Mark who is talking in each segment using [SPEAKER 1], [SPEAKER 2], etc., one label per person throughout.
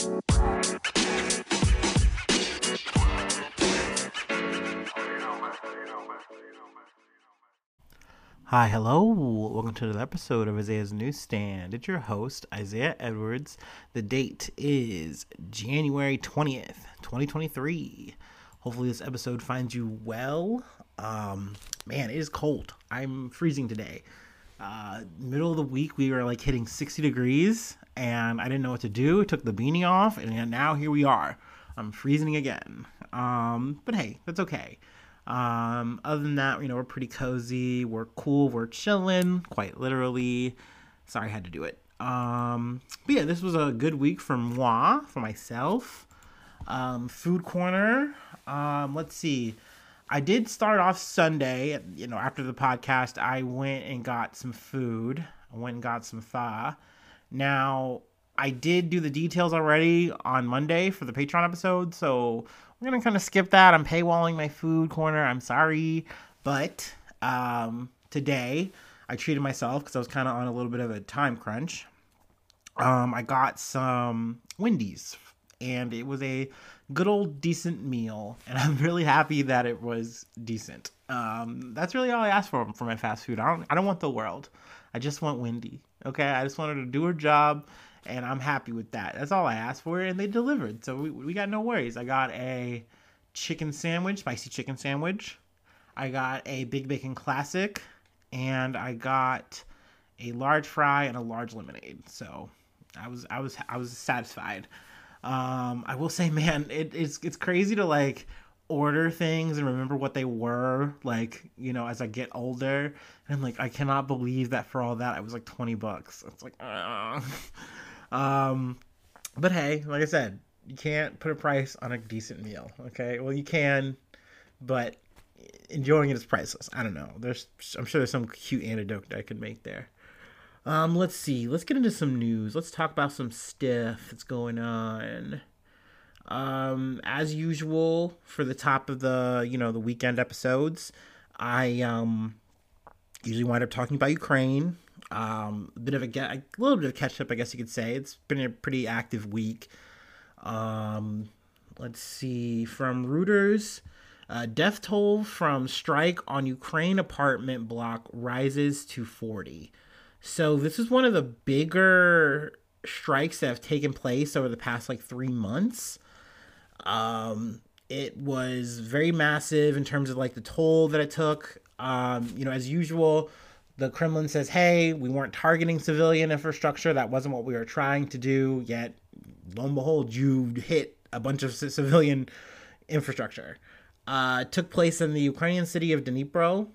[SPEAKER 1] Hi, hello. Welcome to another episode of Isaiah's Newsstand. It's your host, Isaiah Edwards. The date is January 20th, 2023. Hopefully, this episode finds you well. Um, man, it is cold. I'm freezing today. Uh, middle of the week, we were like hitting 60 degrees, and I didn't know what to do. I took the beanie off, and now here we are. I'm freezing again. Um, but hey, that's okay. Um, other than that, you know, we're pretty cozy. We're cool. We're chilling, quite literally. Sorry, I had to do it. Um, but yeah, this was a good week for moi, for myself. Um, food corner. Um, let's see. I did start off Sunday. You know, after the podcast, I went and got some food. I went and got some pho. Now, I did do the details already on Monday for the Patreon episode, so we're gonna kind of skip that. I'm paywalling my food corner. I'm sorry, but um, today I treated myself because I was kind of on a little bit of a time crunch. Um, I got some Wendy's, and it was a good old decent meal, and I'm really happy that it was decent. Um, that's really all I asked for for my fast food. I don't I don't want the world. I just want Wendy. Okay, I just wanted to do her job and I'm happy with that. That's all I asked for, and they delivered. So we, we got no worries. I got a chicken sandwich, spicy chicken sandwich. I got a Big Bacon Classic, and I got a large fry and a large lemonade. So I was I was I was satisfied. Um, I will say, man, it, it's it's crazy to like order things and remember what they were like you know as i get older and like i cannot believe that for all that i was like 20 bucks it's like uh. Um, but hey, like I said, you can't put a price on a decent meal. Okay, well you can, but enjoying it is priceless. I don't know. There's, I'm sure there's some cute anecdote I could make there. Um, let's see. Let's get into some news. Let's talk about some stuff that's going on. Um, as usual for the top of the you know the weekend episodes, I um usually wind up talking about Ukraine. Um, a bit of a, a little bit of catch up, I guess you could say. It's been a pretty active week. Um, let's see from Reuters. Uh, death toll from strike on Ukraine apartment block rises to 40. So this is one of the bigger strikes that have taken place over the past like three months. Um, it was very massive in terms of like the toll that it took. Um, you know, as usual, the Kremlin says, hey, we weren't targeting civilian infrastructure. That wasn't what we were trying to do. Yet, lo and behold, you hit a bunch of civilian infrastructure. Uh, took place in the Ukrainian city of Dnipro.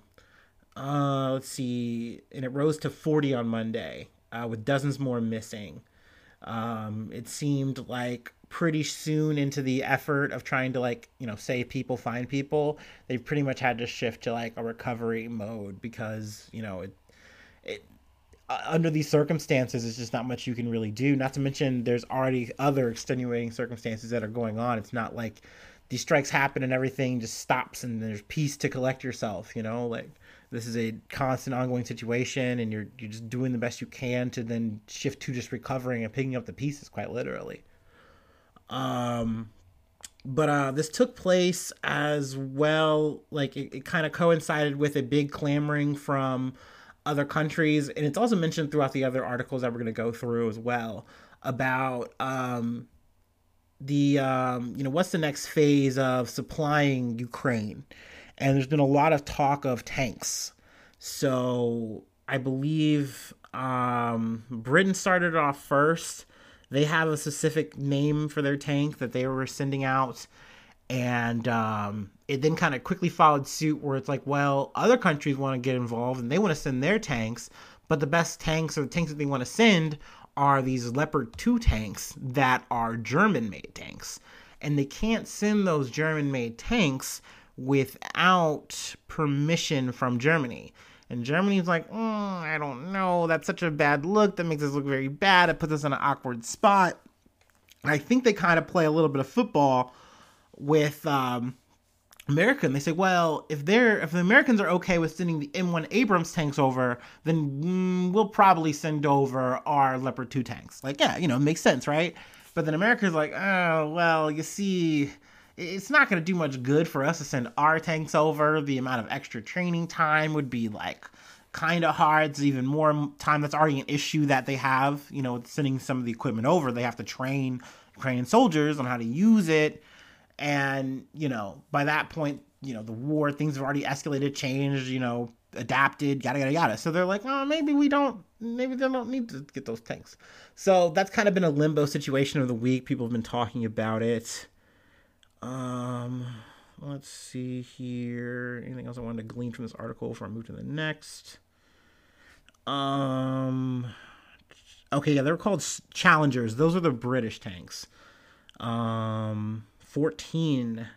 [SPEAKER 1] Uh, let's see, and it rose to 40 on Monday, uh, with dozens more missing. Um, it seemed like pretty soon into the effort of trying to like you know save people find people they pretty much had to shift to like a recovery mode because you know it it uh, under these circumstances it's just not much you can really do. Not to mention there's already other extenuating circumstances that are going on. It's not like these strikes happen and everything just stops and there's peace to collect yourself you know? Like this is a constant ongoing situation and you're you're just doing the best you can to then shift to just recovering and picking up the pieces quite literally um, but uh, this took place as well. Like it, it kind of coincided with a big clamoring from other countries, and it's also mentioned throughout the other articles that we're going to go through as well about um, the um, you know what's the next phase of supplying Ukraine, and there's been a lot of talk of tanks. So I believe um, Britain started off first they have a specific name for their tank that they were sending out and um, it then kind of quickly followed suit where it's like well other countries want to get involved and they want to send their tanks but the best tanks or the tanks that they want to send are these leopard 2 tanks that are german made tanks. And they can't send those german made tanks without permission from germany and Germany's like, mm, I don't know. That's such a bad look. That makes us look very bad. It puts us in an awkward spot. And I think they kind of play a little bit of football with um, America. And they say, well, if they're if the Americans are okay with sending the M1 Abrams tanks over, then mm, we'll probably send over our Leopard 2 tanks. Like, yeah, you know, makes sense, right? But then America's like, oh, well, you see, it's not going to do much good for us to send our tanks over. The amount of extra training time would be like kind of hard. It's even more time. That's already an issue that they have, you know, sending some of the equipment over. They have to train Ukrainian soldiers on how to use it. And, you know, by that point, you know, the war, things have already escalated, changed, you know, adapted, yada, yada, yada. So they're like, oh, maybe we don't, maybe they don't need to get those tanks. So that's kind of been a limbo situation of the week. People have been talking about it. Um, let's see here. Anything else I wanted to glean from this article before I move to the next? Um, okay, yeah, they're called Challengers. Those are the British tanks. Um, 14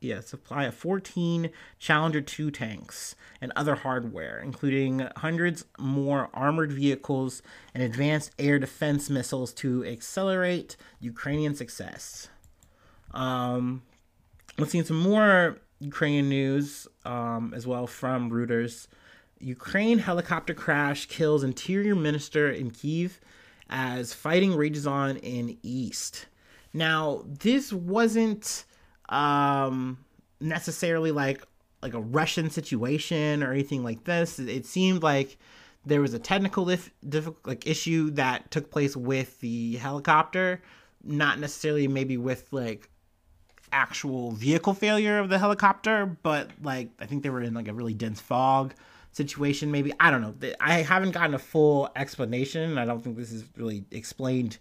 [SPEAKER 1] yeah, supply of 14 Challenger 2 tanks and other hardware, including hundreds more armored vehicles and advanced air defense missiles to accelerate Ukrainian success. Um, let's see some more Ukrainian news um, as well from Reuters. Ukraine helicopter crash kills interior minister in Kiev as fighting rages on in east. Now, this wasn't um, necessarily like like a Russian situation or anything like this. It seemed like there was a technical if, like issue that took place with the helicopter, not necessarily maybe with like actual vehicle failure of the helicopter, but like I think they were in like a really dense fog situation maybe. I don't know. I haven't gotten a full explanation. I don't think this is really explained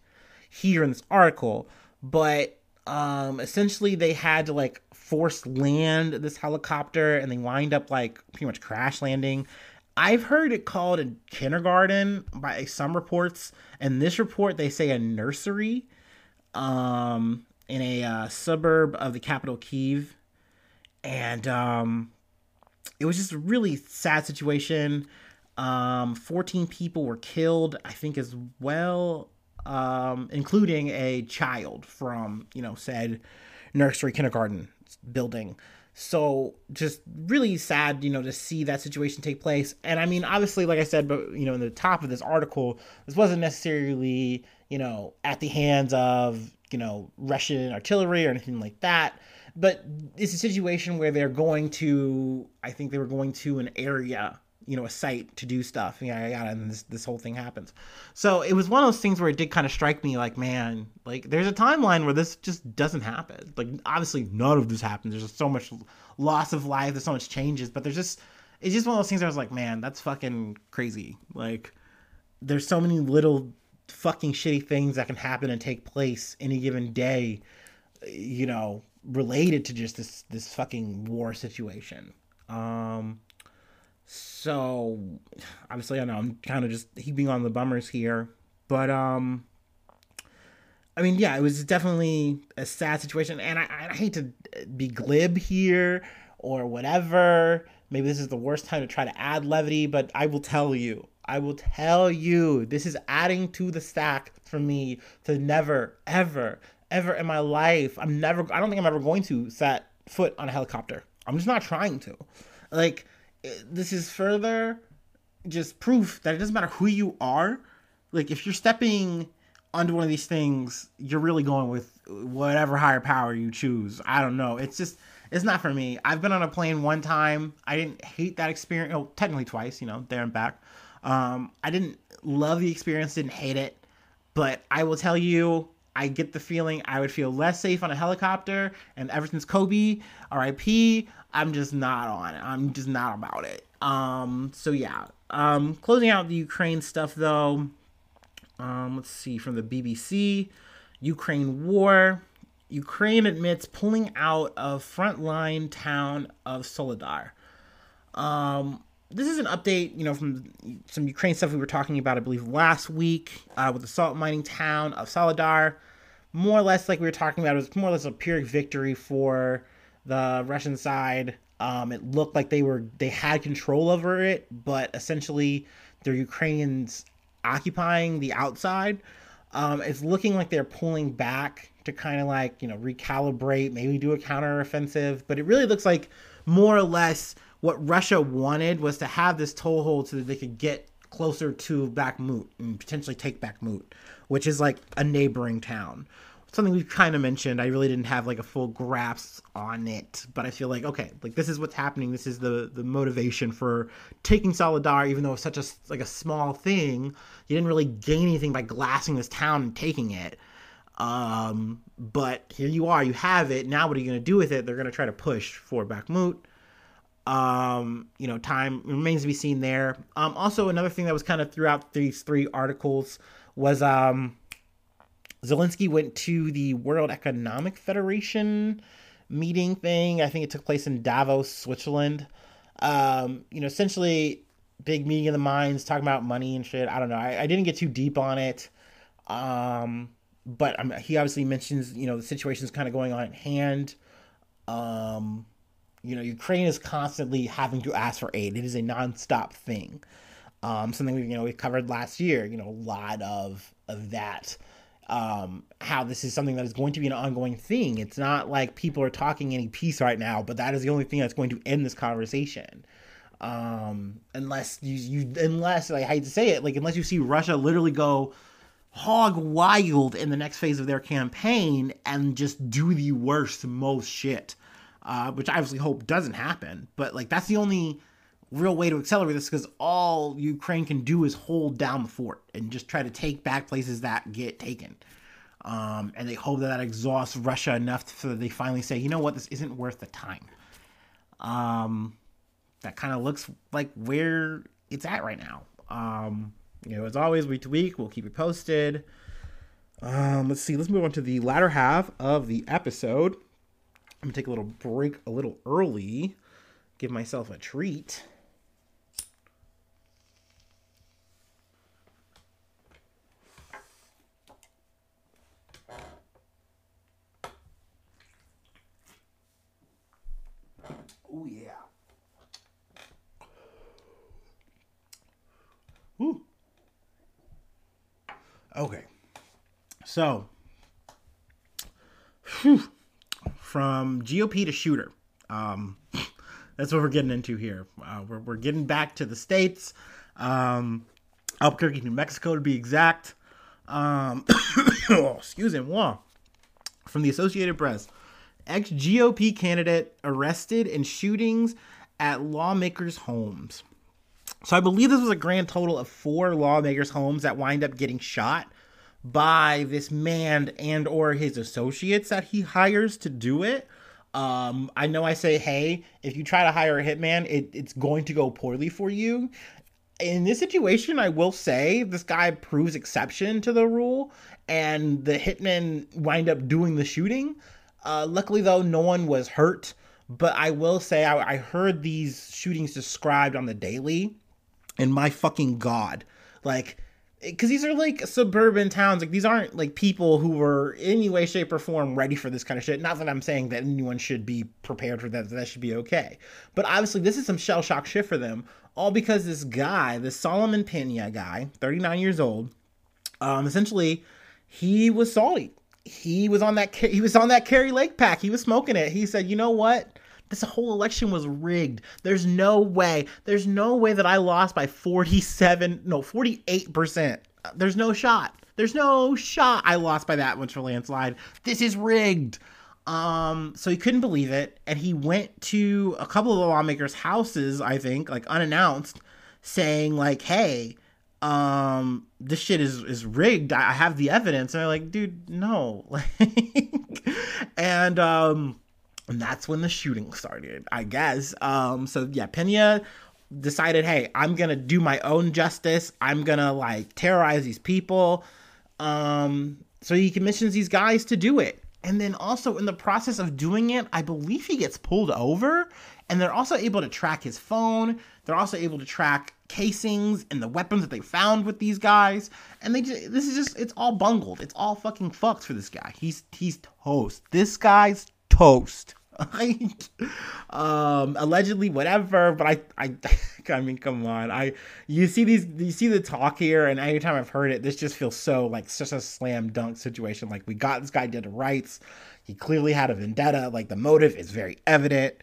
[SPEAKER 1] here in this article, but um essentially they had to like force land this helicopter and they wind up like pretty much crash landing i've heard it called a kindergarten by some reports and this report they say a nursery um in a uh, suburb of the capital kiev and um it was just a really sad situation um 14 people were killed i think as well um, including a child from you know said nursery kindergarten building. So just really sad, you know, to see that situation take place. And I mean, obviously, like I said, but you know, in the top of this article, this wasn't necessarily, you know, at the hands of, you know, Russian artillery or anything like that. But it's a situation where they're going to, I think they were going to an area you know a site to do stuff. Yeah yeah and this this whole thing happens. So it was one of those things where it did kind of strike me like man like there's a timeline where this just doesn't happen. Like obviously none of this happens. There's so much loss of life there's so much changes but there's just it's just one of those things I was like man that's fucking crazy. Like there's so many little fucking shitty things that can happen and take place any given day you know related to just this this fucking war situation um so obviously I know I'm kind of just heaping on the bummers here, but um I mean, yeah, it was definitely a sad situation, and I, I hate to be glib here or whatever. Maybe this is the worst time to try to add levity, but I will tell you, I will tell you, this is adding to the stack for me to never, ever, ever in my life. I'm never, I don't think I'm ever going to set foot on a helicopter. I'm just not trying to. Like, eh, this is further just proof that it doesn't matter who you are. Like if you're stepping onto one of these things, you're really going with whatever higher power you choose. I don't know. It's just it's not for me. I've been on a plane one time. I didn't hate that experience. Oh, technically twice, you know, there and back. Um, I didn't love the experience, didn't hate it, but I will tell you, I get the feeling I would feel less safe on a helicopter. And ever since Kobe, RIP, I'm just not on it. I'm just not about it. Um, so yeah. Um, closing out the Ukraine stuff though. Um, let's see from the BBC, Ukraine war. Ukraine admits pulling out of frontline town of Soledar. Um, this is an update, you know, from some Ukraine stuff we were talking about, I believe, last week uh, with the salt mining town of Soledar. More or less, like we were talking about, it was more or less a pyrrhic victory for the Russian side. Um, it looked like they were they had control over it, but essentially the Ukrainians occupying the outside. Um, it's looking like they're pulling back to kind of like you know recalibrate, maybe do a counteroffensive. But it really looks like more or less what Russia wanted was to have this toehold so that they could get closer to Bakhmut and potentially take Bakhmut, which is like a neighboring town. something we've kind of mentioned. I really didn't have like a full grasp on it, but I feel like okay, like this is what's happening. This is the the motivation for taking Soledar, even though it's such a like a small thing. You didn't really gain anything by glassing this town and taking it. Um, but here you are, you have it. Now, what are you going to do with it? They're going to try to push for Bakhmut. Um, you know, time remains to be seen there. Um, also, another thing that was kind of throughout these three articles was um, Zelensky went to the World Economic Federation meeting thing. I think it took place in Davos, Switzerland. Um, you know, essentially, big meeting of the minds, talking about money and shit. I don't know. I, I didn't get too deep on it. Um, but um, he obviously mentions, you know, the situation is kind of going on at hand. Um, you know, Ukraine is constantly having to ask for aid. It is a nonstop thing. Um, something we, you know, we covered last year. You know, a lot of of that um, how this is something that is going to be an ongoing thing. It's not like people are talking any peace right now, but that is the only thing that's going to end this conversation. Um, unless you, you unless like, I hate to say it, like unless you see Russia literally go hog wild in the next phase of their campaign and just do the worst, most shit. Uh, which I obviously hope doesn't happen. But like that's the only real way to accelerate this because all Ukraine can do is hold down the fort and just try to take back places that get taken. Um, and they hope that that exhausts Russia enough so that they finally say, you know what, this isn't worth the time. Um, that kind of looks like where it's at right now. Um, you know, as always, week to week, we'll keep you posted. Um, let's see, let's move on to the latter half of the episode. I'm gonna take a little break a little early, give myself a treat. Oh yeah. Woo. Okay. So, from GOP to shooter. Um, that's what we're getting into here. Uh, we're, we're getting back to the states. Um, Albuquerque, New Mexico, to be exact. Um, oh, excuse me. From the Associated Press ex GOP candidate arrested in shootings at lawmakers' homes. So I believe this was a grand total of four lawmakers' homes that wind up getting shot by this man and or his associates that he hires to do it. Um, I know I say, hey, if you try to hire a hitman, it, it's going to go poorly for you. In this situation, I will say this guy proves exception to the rule, and the hitman wind up doing the shooting. Uh, luckily, though, no one was hurt. But I will say, I, I heard these shootings described on the daily, and my fucking god, like, because these are like suburban towns. Like these aren't like people who were in any way, shape, or form ready for this kind of shit. Not that I'm saying that anyone should be prepared for that. That should be okay. But obviously, this is some shell shock shit for them. All because this guy, this Solomon Pena guy, 39 years old, um, essentially, he was salty he was on that he was on that Kari Lake pack. He was smoking it. He said, "You know what? This whole election was rigged. There's no way. There's no way that I lost by 47, no, 48%. There's no shot. There's no shot I lost by that much for landslide. This is rigged." Um, so he couldn't believe it, and he went to a couple of the lawmakers' houses, I think, like unannounced, saying like, "Hey, um this shit is is rigged i have the evidence and they're like dude no like and um and that's when the shooting started i guess um so yeah pena decided hey i'm gonna do my own justice i'm gonna like terrorize these people um so he commissions these guys to do it and then also in the process of doing it i believe he gets pulled over and they're also able to track his phone they're also able to track casings and the weapons that they found with these guys. And they just, this is just, it's all bungled. It's all fucking fucked for this guy. He's, he's toast. This guy's toast. Um, allegedly, whatever. But I, I, I mean, come on. I, you see these, you see the talk here, and anytime I've heard it, this just feels so like such a slam dunk situation. Like we got this guy dead to rights. He clearly had a vendetta. Like the motive is very evident,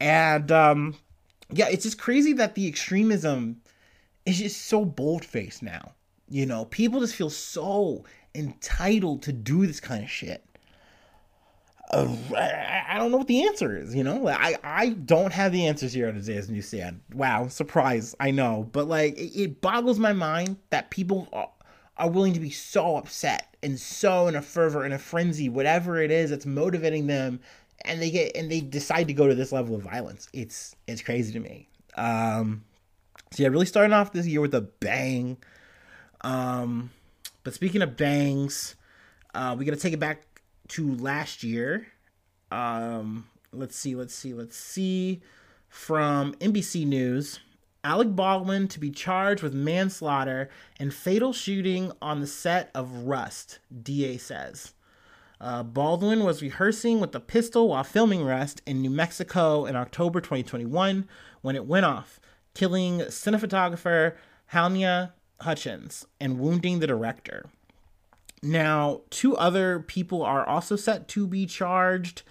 [SPEAKER 1] and um, yeah, it's just crazy that the extremism is just so bold faced now. You know, people just feel so entitled to do this kind of shit. Uh, I, don't know what the answer is. You know, I I don't have the answers here on Isaiah's newsstand. Wow, surprise! I know, but like it, it boggles my mind that people are, are willing to be so upset and so in a fervor in a frenzy, whatever it is that's motivating them, and they get and they decide to go to this level of violence. It's it's crazy to me. Um, so yeah, really starting off this year with a bang. Um, but speaking of bangs, uh, we got to take it back to last year. Um, let's see, let's see, let's see. From NBC News, Alec Baldwin to be charged with manslaughter and fatal shooting on the set of Rust, DA says. Uh, Baldwin was rehearsing with a pistol while filming Rust in New Mexico in October 2021 when it went off, killing cinematographer Halyna Hutchins and wounding the director. Now, two other people are also set to be charged.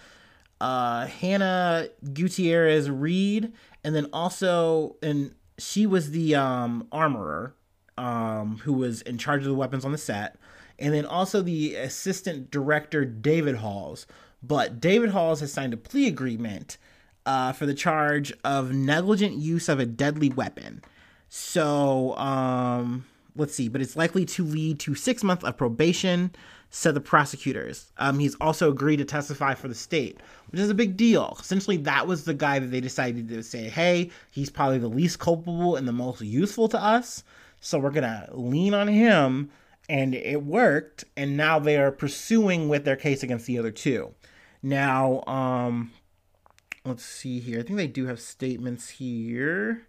[SPEAKER 1] Uh, Hannah Gutierrez Reed, and then also, and she was the um, armorer um, who was in charge of the weapons on the set, and then also the assistant director David Halls. But David Halls has signed a plea agreement uh, for the charge of negligent use of a deadly weapon. So, um, let's see, but it's likely to lead to six months of probation, said the prosecutors. Um, he's also agreed to testify for the state, which is a big deal. Essentially, that was the guy that they decided to say, hey, he's probably the least culpable and the most useful to us. So we're going to lean on him. And it worked. And now they are pursuing with their case against the other two. Now, um, let's see here. I think they do have statements here.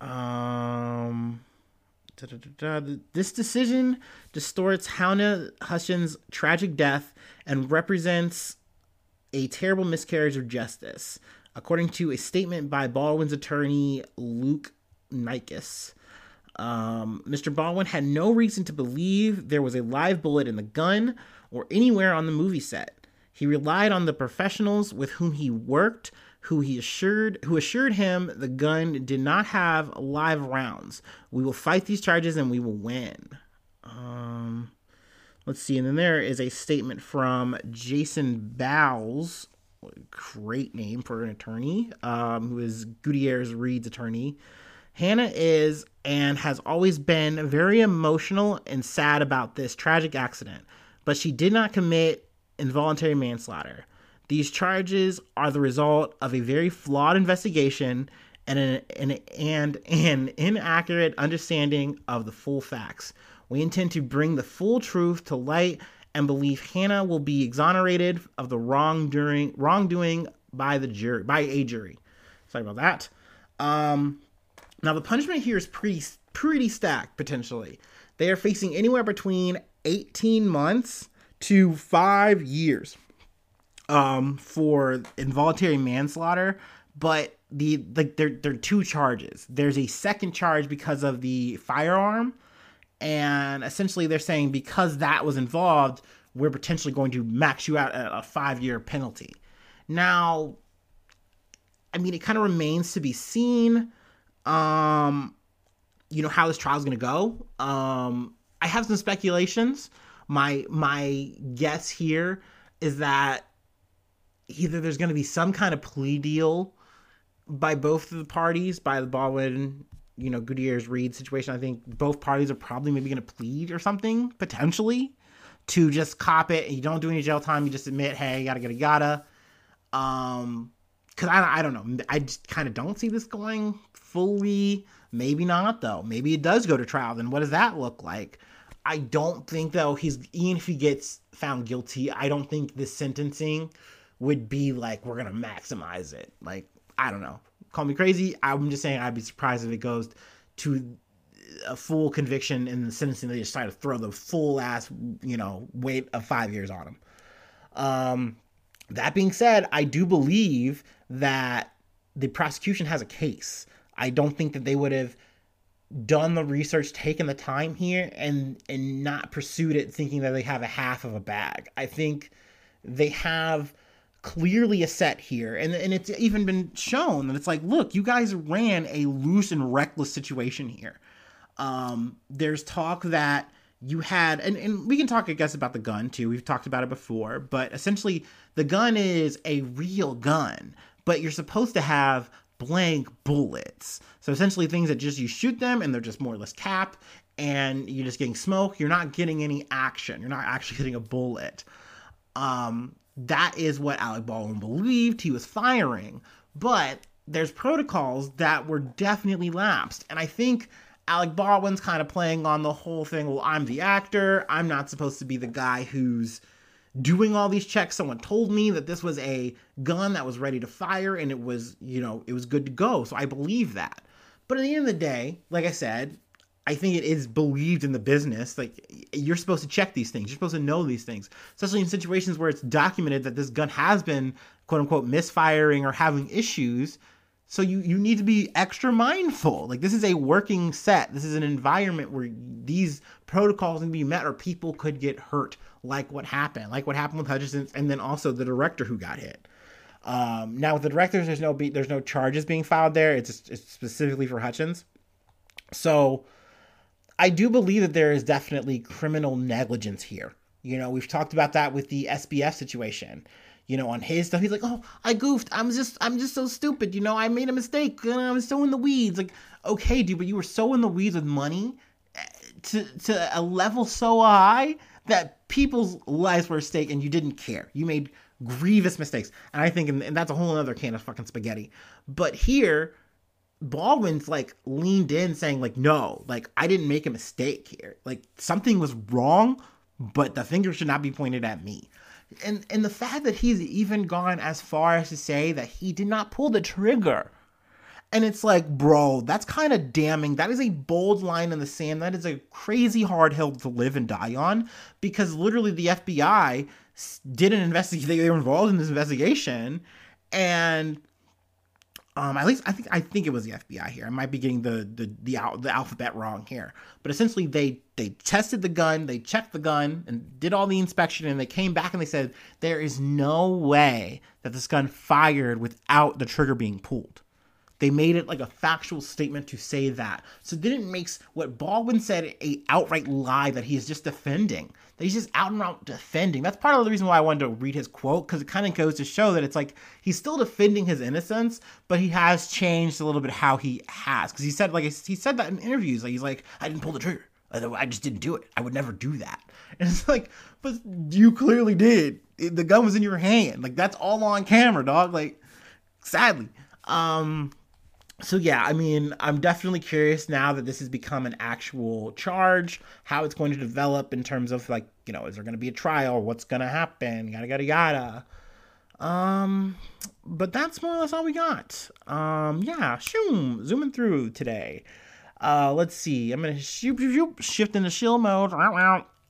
[SPEAKER 1] Um, this decision distorts Halyna Hutchins' tragic death and represents a terrible miscarriage of justice, according to a statement by Baldwin's attorney, Luke Nikas. Um, Mr. Baldwin had no reason to believe there was a live bullet in the gun or anywhere on the movie set. He relied on the professionals with whom he worked who he assured who assured him the gun did not have live rounds. We will fight these charges and we will win. Um, let's see, and then there is a statement from Jason Bowles, great name for an attorney, um, who is Gutierrez Reed's attorney. Hannah is and has always been very emotional and sad about this tragic accident, but she did not commit involuntary manslaughter. These charges are the result of a very flawed investigation and an, an, and an inaccurate understanding of the full facts. We intend to bring the full truth to light and believe Hannah will be exonerated of the wrongdoing wrongdoing by the jury by a jury. Sorry about that. Um, now the punishment here is pretty pretty stacked potentially. They are facing anywhere between 18 months to 5 years um, for involuntary manslaughter, but the the there there are two charges. There's a second charge because of the firearm, and essentially they're saying because that was involved, we're potentially going to max you out at a five year penalty. Now, I mean, it kind of remains to be seen. Um, you know how this trial is going to go. Um, I have some speculations. My my guess here is that either there's going to be some kind of plea deal by both of the parties, by the Baldwin, you know, Gutierrez Reed situation. I think both parties are probably maybe going to plead or something potentially to just cop it. And you don't do any jail time. You just admit, hey, gotta yada yada yada. Um, because I I don't know. I just kind of don't see this going fully. Maybe not though. Maybe it does go to trial. Then what does that look like? I don't think though he's even if he gets found guilty, I don't think the sentencing would be like we're gonna maximize it. Like I don't know, call me crazy. I'm just saying I'd be surprised if it goes to a full conviction in the sentencing. They just try to throw the full ass you know weight of five years on him. Um, that being said, I do believe that the prosecution has a case. I don't think that they would have done the research, taken the time here, and and not pursued it thinking that they have a half of a bag. I think they have clearly a set here. And, and it's even been shown that it's like look you guys ran a loose and reckless situation here. Um, there's talk that you had and, and we can talk i guess about the gun too. We've talked about it before. But essentially the gun is a real gun but you're supposed to have blank bullets. So essentially things that just you shoot them and they're just more or less cap and you're just getting smoke. You're not getting any action. You're not actually getting a bullet. Um, that is what alec baldwin believed he was firing but there's protocols that were definitely lapsed and i think Alec Baldwin's kind of playing on the whole thing. Well, I'm the actor. I'm not supposed to be the guy who's doing all these checks. Someone told me that this was a gun that was ready to fire and it was, you know, it was good to go. So I believe that. But at the end of the day, like I said, I think it is believed in the business. Like you're supposed to check these things. You're supposed to know these things, especially in situations where it's documented that this gun has been quote unquote misfiring or having issues so you you need to be extra mindful. Like this is a working set. This is an environment where these protocols can be met, or people could get hurt, like what happened, like what happened with Hutchinson, and then also the director who got hit. Um, now with the directors, there's no be, there's no charges being filed there. It's, it's specifically for Hutchins. So I do believe that there is definitely criminal negligence here. You know, we've talked about that with the SBF situation you know, on his stuff. He's like, "Oh, I goofed. I'm just, I'm just so stupid. You know, I made a mistake. And I'm so in the weeds." Like, okay, dude, but you were so in the weeds with money eh, to to a level so high that people's lives were at stake, and you didn't care. You made grievous mistakes, and I think, and that's a whole other can of fucking spaghetti. But here. Baldwin's like leaned in saying like no like I didn't make a mistake here. Like something was wrong but the finger should not be pointed at me. And and the fact that he's even gone as far as to say that he did not pull the trigger. And it's like bro that's kind of damning. That is a bold line in the sand. That is a crazy hard hill to live and die on because literally the fbi did an investigation they were involved in this investigation and um, at least I think I think it was the FBI here. I might be getting the the the, al- the alphabet wrong here, but essentially they they tested the gun, they checked the gun, and did all the inspection, and they came back and they said there is no way that this gun fired without the trigger being pulled. They made it like a factual statement to say that. So then it makes what Baldwin said a outright lie that he is just defending. That he's just out and out defending. That's part of the reason why I wanted to read his quote, because it kind of goes to show that it's like he's still defending his innocence, but he has changed a little bit how he has. Because he said like he said that in interviews, like he's like, I didn't pull the trigger. I just didn't do it. I would never do that. And it's like, but you clearly did. The gun was in your hand. Like that's all on camera, dog. Like, sadly. Um, so yeah, I mean, I'm definitely curious now that this has become an actual charge, how it's going to develop in terms of like, you know, is there going to be a trial? What's going to happen? Yada yada yada. Um, but that's more or less all we got. Um, yeah, shoom, zooming through today. Uh, let's see. I'm gonna shoot, shoot, shift into shield mode.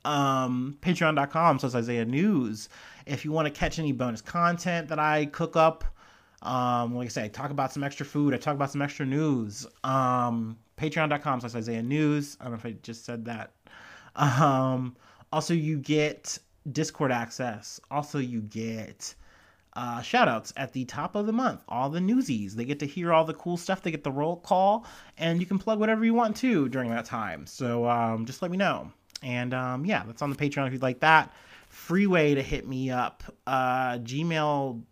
[SPEAKER 1] Um, Patreon.com says Isaiah News. If you want to catch any bonus content that I cook up um, like I say, I talk about some extra food. I talk about some extra news. Um, Patreon.com slash Isaiah News. I don't know if I just said that. Um, also, you get Discord access. Also, you get uh, shout outs at the top of the month. All the newsies. They get to hear all the cool stuff. They get the roll call, and you can plug whatever you want to during that time. So um, just let me know. And um, yeah, that's on the Patreon if you'd like that. Free way to hit me up. Uh, Gmail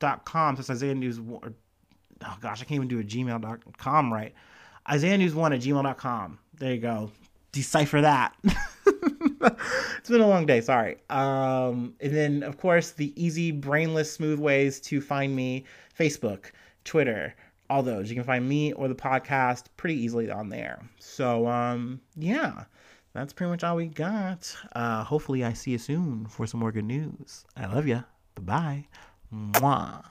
[SPEAKER 1] dot com says Isaiah News. Oh gosh, I can't even do a gmail.com right. Isaiah News one at gmail.com. There you go. Decipher that. it's been a long day. Sorry. Um, and then of course the easy, brainless, smooth ways to find me: Facebook, Twitter, all those. You can find me or the podcast pretty easily on there. So um, yeah, that's pretty much all we got. Uh, hopefully, I see you soon for some more good news. I love you. Bye bye. 哇。